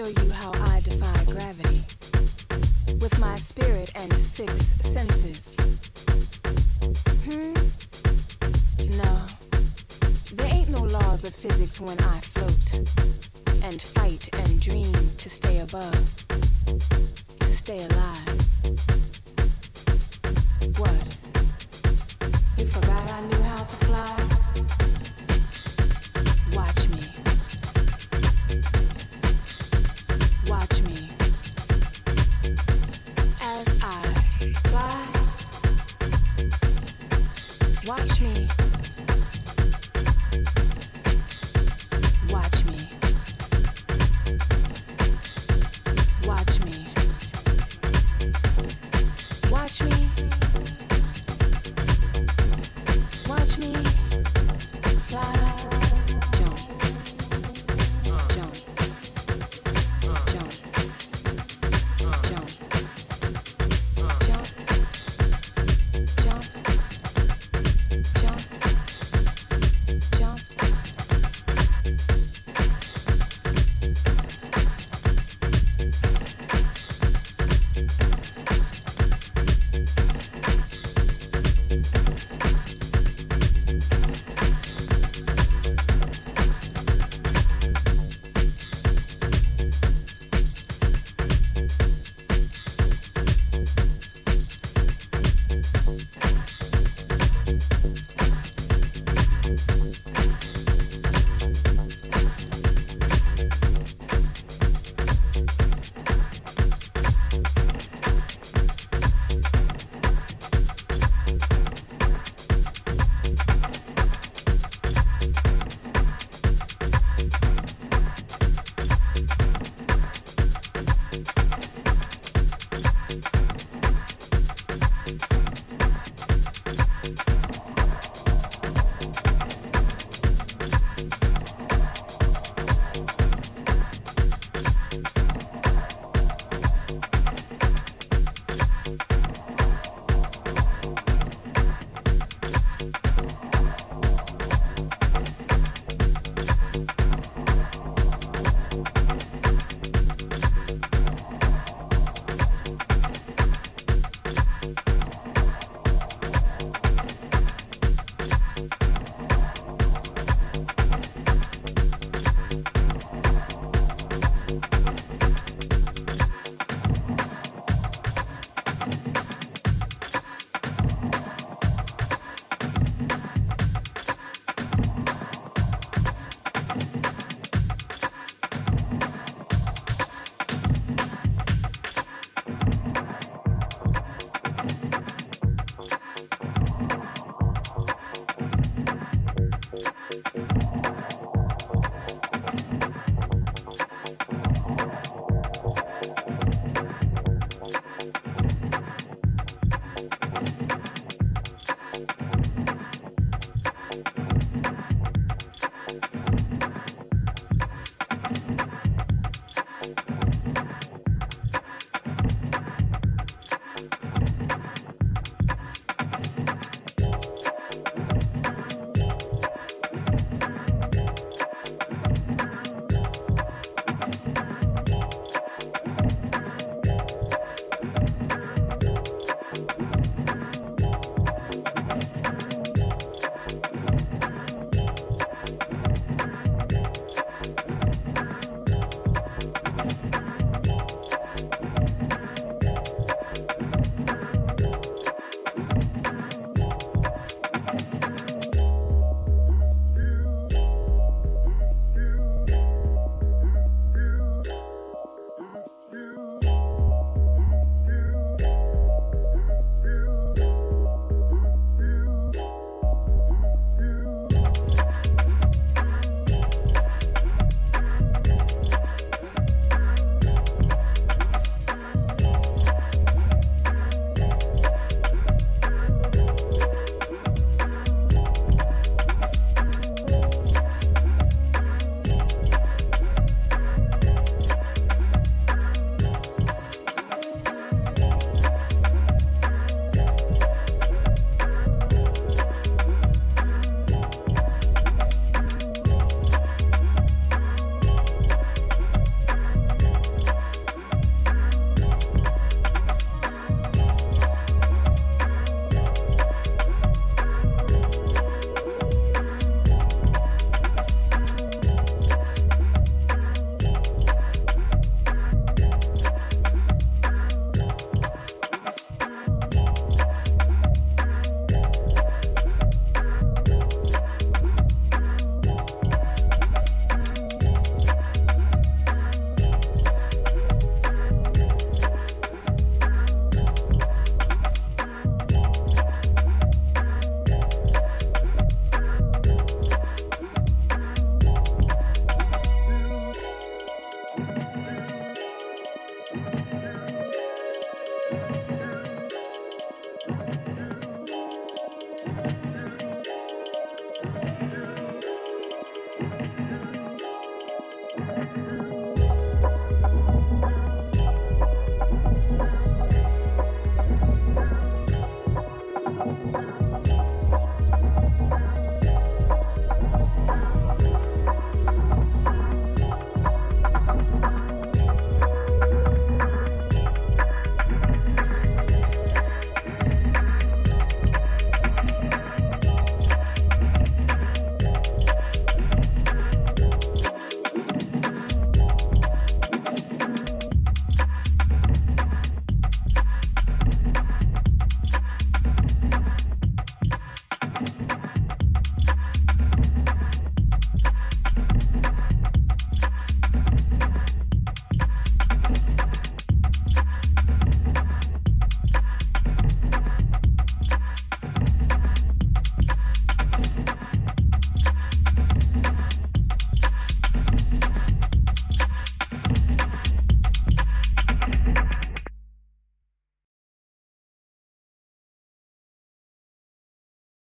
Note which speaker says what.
Speaker 1: Show you how